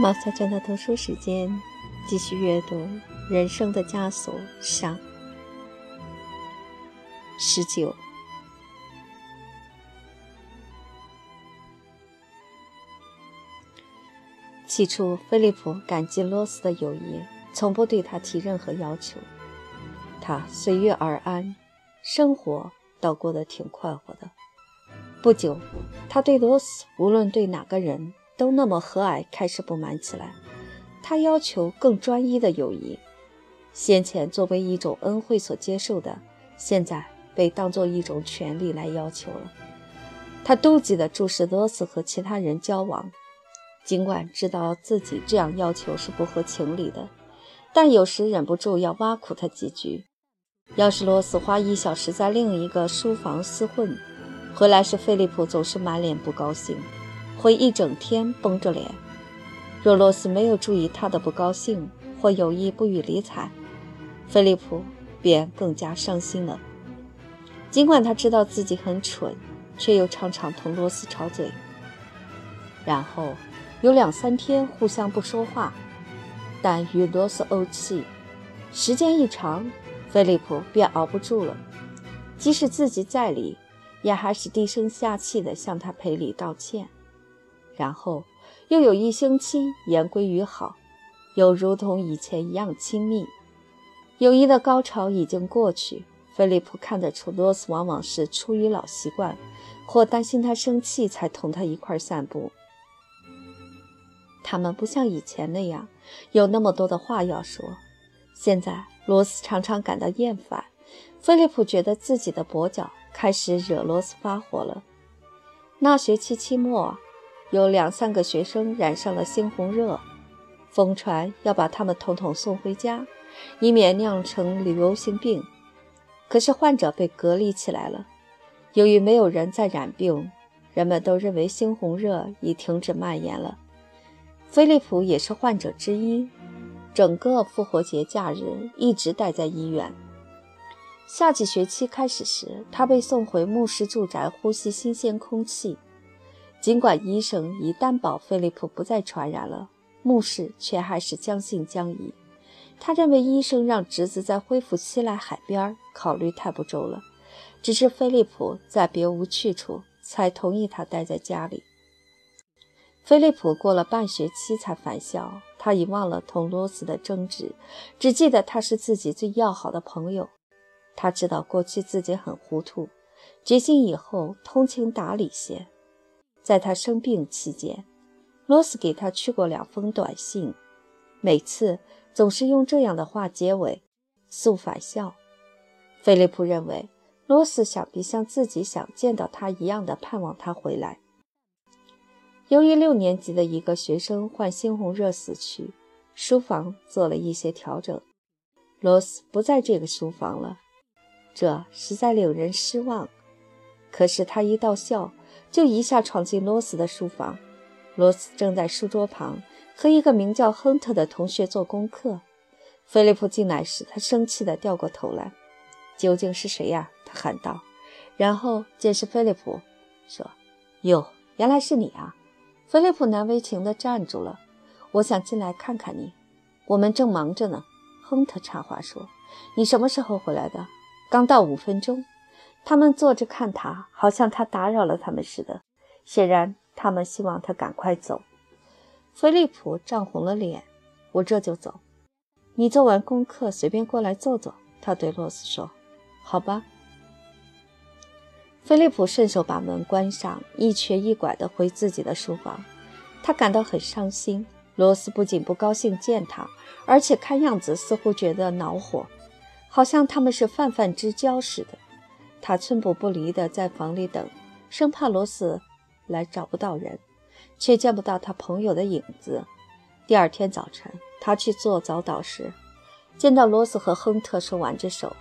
马小娟的读书时间，继续阅读《人生的枷锁》上十九。起初，菲利普感激罗斯的友谊，从不对他提任何要求。他随遇而安，生活倒过得挺快活的。不久，他对罗斯无论对哪个人。都那么和蔼，开始不满起来。他要求更专一的友谊，先前作为一种恩惠所接受的，现在被当作一种权利来要求了。他妒忌地注视罗斯和其他人交往，尽管知道自己这样要求是不合情理的，但有时忍不住要挖苦他几句。要是罗斯花一小时在另一个书房厮混，回来时菲利普总是满脸不高兴。会一整天绷着脸。若罗斯没有注意他的不高兴，或有意不予理睬，菲利普便更加伤心了。尽管他知道自己很蠢，却又常常同罗斯吵嘴，然后有两三天互相不说话，但与罗斯怄气。时间一长，菲利普便熬不住了，即使自己在理，也还是低声下气地向他赔礼道歉。然后又有一星期言归于好，又如同以前一样亲密。友谊的高潮已经过去，菲利普看得出罗斯往往是出于老习惯，或担心他生气才同他一块散步。他们不像以前那样有那么多的话要说。现在罗斯常常感到厌烦，菲利普觉得自己的跛脚开始惹罗斯发火了。那学期期末。有两三个学生染上了猩红热，疯传要把他们统统送回家，以免酿成流行病。可是患者被隔离起来了。由于没有人在染病，人们都认为猩红热已停止蔓延了。菲利普也是患者之一，整个复活节假日一直待在医院。夏季学期开始时，他被送回牧师住宅呼吸新鲜空气。尽管医生已担保菲利普不再传染了，牧师却还是将信将疑。他认为医生让侄子在恢复期来海边考虑太不周了，只是菲利普在别无去处，才同意他待在家里。菲利普过了半学期才返校，他已忘了同罗斯的争执，只记得他是自己最要好的朋友。他知道过去自己很糊涂，决心以后通情达理些。在他生病期间，罗斯给他去过两封短信，每次总是用这样的话结尾：“速返校。”菲利普认为罗斯想必像自己想见到他一样的盼望他回来。由于六年级的一个学生患猩红热死去，书房做了一些调整，罗斯不在这个书房了，这实在令人失望。可是他一到校，就一下闯进罗斯的书房。罗斯正在书桌旁和一个名叫亨特的同学做功课。菲利普进来时，他生气地掉过头来。“究竟是谁呀？”他喊道。然后见是菲利普，说：“哟，原来是你啊！”菲利普难为情地站住了。“我想进来看看你。”我们正忙着呢。”亨特插话说。“你什么时候回来的？”“刚到五分钟。”他们坐着看他，好像他打扰了他们似的。显然，他们希望他赶快走。菲利普涨红了脸：“我这就走。你做完功课随便过来坐坐。”他对罗斯说：“好吧。”菲利普顺手把门关上，一瘸一拐地回自己的书房。他感到很伤心。罗斯不仅不高兴见他，而且看样子似乎觉得恼火，好像他们是泛泛之交似的。他寸步不离地在房里等，生怕罗斯来找不到人，却见不到他朋友的影子。第二天早晨，他去做早祷时，见到罗斯和亨特手挽着手，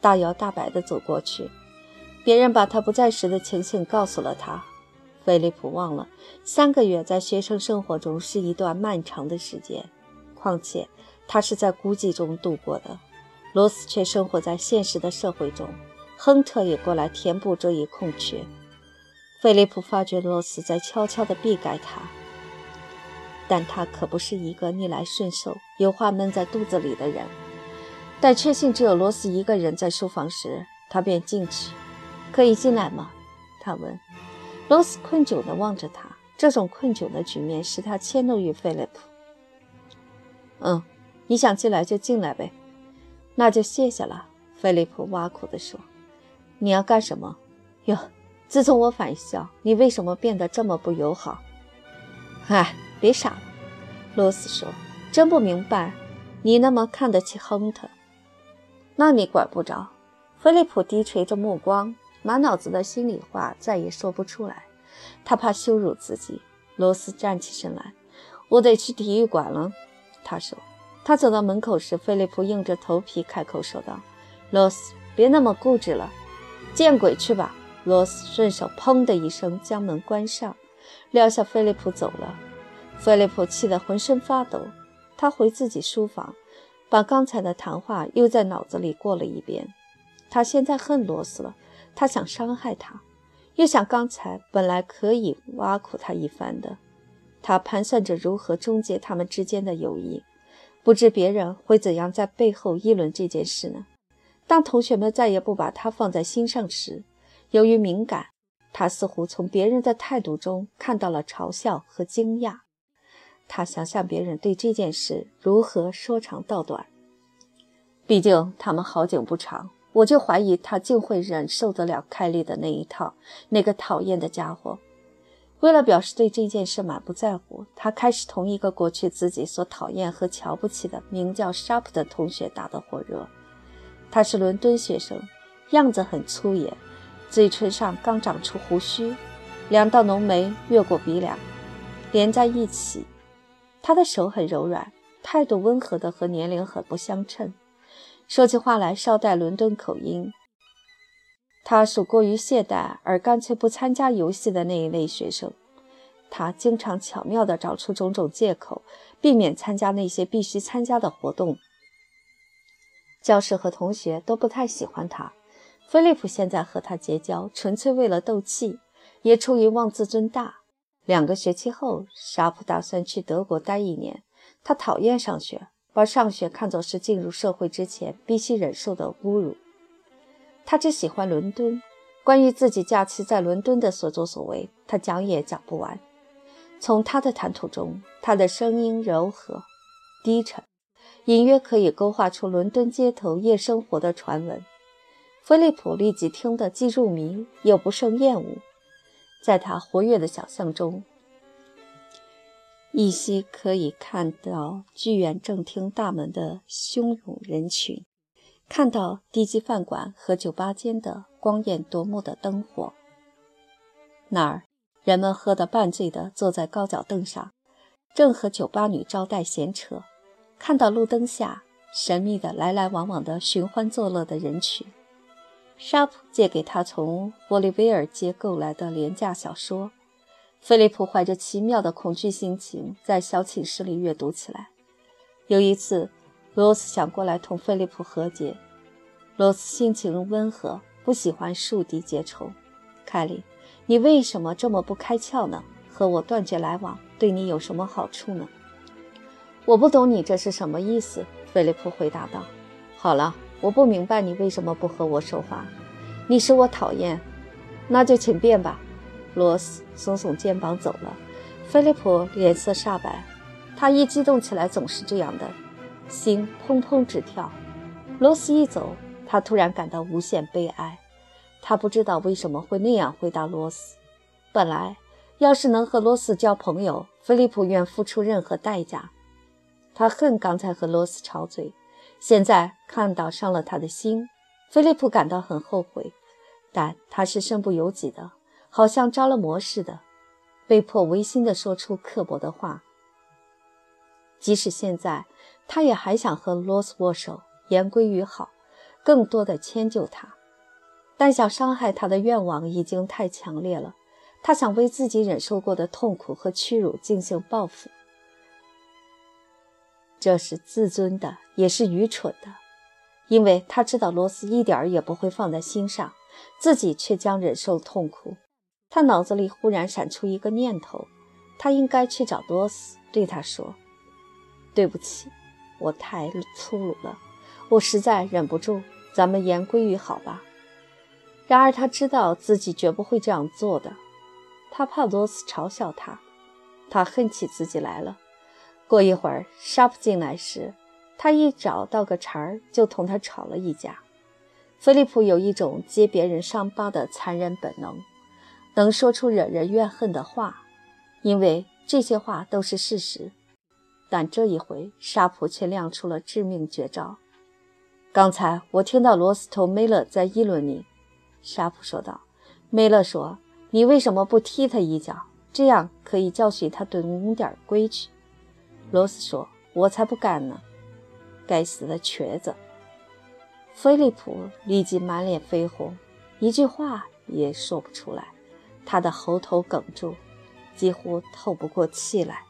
大摇大摆地走过去。别人把他不在时的情形告诉了他。菲利普忘了，三个月在学生生活中是一段漫长的时间，况且他是在孤寂中度过的。罗斯却生活在现实的社会中。亨特也过来填补这一空缺。菲利普发觉罗斯在悄悄地避开他，但他可不是一个逆来顺受、有话闷在肚子里的人。待确信只有罗斯一个人在书房时，他便进去。可以进来吗？他问。罗斯困窘地望着他，这种困窘的局面使他迁怒于菲利普。嗯，你想进来就进来呗，那就谢谢了。菲利普挖苦地说。你要干什么？哟，自从我返校，你为什么变得这么不友好？哎，别傻了，罗斯说，真不明白你那么看得起亨特。那你管不着。菲利普低垂着目光，满脑子的心里话再也说不出来，他怕羞辱自己。罗斯站起身来，我得去体育馆了。他说。他走到门口时，菲利普硬着头皮开口说道：“罗斯，别那么固执了。”见鬼去吧！罗斯顺手砰的一声将门关上，撂下菲利普走了。菲利普气得浑身发抖。他回自己书房，把刚才的谈话又在脑子里过了一遍。他现在恨罗斯了，他想伤害他，又想刚才本来可以挖苦他一番的。他盘算着如何终结他们之间的友谊，不知别人会怎样在背后议论这件事呢？当同学们再也不把他放在心上时，由于敏感，他似乎从别人的态度中看到了嘲笑和惊讶。他想向别人对这件事如何说长道短。毕竟他们好景不长，我就怀疑他竟会忍受得了凯莉的那一套。那个讨厌的家伙，为了表示对这件事满不在乎，他开始同一个过去自己所讨厌和瞧不起的名叫 Sharp 的同学打得火热。他是伦敦学生，样子很粗野，嘴唇上刚长出胡须，两道浓眉越过鼻梁，连在一起。他的手很柔软，态度温和的和年龄很不相称，说起话来稍带伦敦口音。他属过于懈怠而干脆不参加游戏的那一类学生。他经常巧妙地找出种种借口，避免参加那些必须参加的活动。教室和同学都不太喜欢他。菲利普现在和他结交，纯粹为了斗气，也出于妄自尊大。两个学期后，沙普打算去德国待一年。他讨厌上学，把上学看作是进入社会之前必须忍受的侮辱。他只喜欢伦敦。关于自己假期在伦敦的所作所为，他讲也讲不完。从他的谈吐中，他的声音柔和、低沉。隐约可以勾画出伦敦街头夜生活的传闻。菲利普立即听得既入迷又不胜厌恶。在他活跃的想象中，依稀可以看到剧院正厅大门的汹涌人群，看到低级饭馆和酒吧间的光艳夺目的灯火。那儿，人们喝得半醉的坐在高脚凳上，正和酒吧女招待闲扯。看到路灯下神秘的来来往往的寻欢作乐的人群，沙普借给他从玻利维尔街购来的廉价小说。菲利普怀着奇妙的恐惧心情在小寝室里阅读起来。有一次，罗斯想过来同菲利普和解。罗斯心情温和，不喜欢树敌结仇。凯莉，你为什么这么不开窍呢？和我断绝来往，对你有什么好处呢？我不懂你这是什么意思，菲利普回答道。好了，我不明白你为什么不和我说话。你使我讨厌，那就请便吧。罗斯耸耸肩膀走了。菲利普脸色煞白，他一激动起来总是这样的，心砰砰直跳。罗斯一走，他突然感到无限悲哀。他不知道为什么会那样回答罗斯。本来，要是能和罗斯交朋友，菲利普愿付出任何代价。他恨刚才和罗斯吵嘴，现在看到伤了他的心，菲利普感到很后悔，但他是身不由己的，好像着了魔似的，被迫违心地说出刻薄的话。即使现在，他也还想和罗斯握手，言归于好，更多的迁就他，但想伤害他的愿望已经太强烈了。他想为自己忍受过的痛苦和屈辱进行报复。这是自尊的，也是愚蠢的。因为他知道罗斯一点儿也不会放在心上，自己却将忍受痛苦。他脑子里忽然闪出一个念头：他应该去找罗斯，对他说：“对不起，我太粗鲁了，我实在忍不住。咱们言归于好吧。”然而他知道自己绝不会这样做的，他怕罗斯嘲笑他，他恨起自己来了。过一会儿，沙普进来时。他一找到个茬儿，就同他吵了一架。菲利普有一种揭别人伤疤的残忍本能，能说出惹人怨恨的话，因为这些话都是事实。但这一回，沙普却亮出了致命绝招。刚才我听到罗斯托梅勒在议论你，沙普说道。梅勒说：“你为什么不踢他一脚？这样可以教训他懂点规矩。”罗斯说：“我才不干呢。”该死的瘸子！菲利普立即满脸绯红，一句话也说不出来，他的喉头哽住，几乎透不过气来。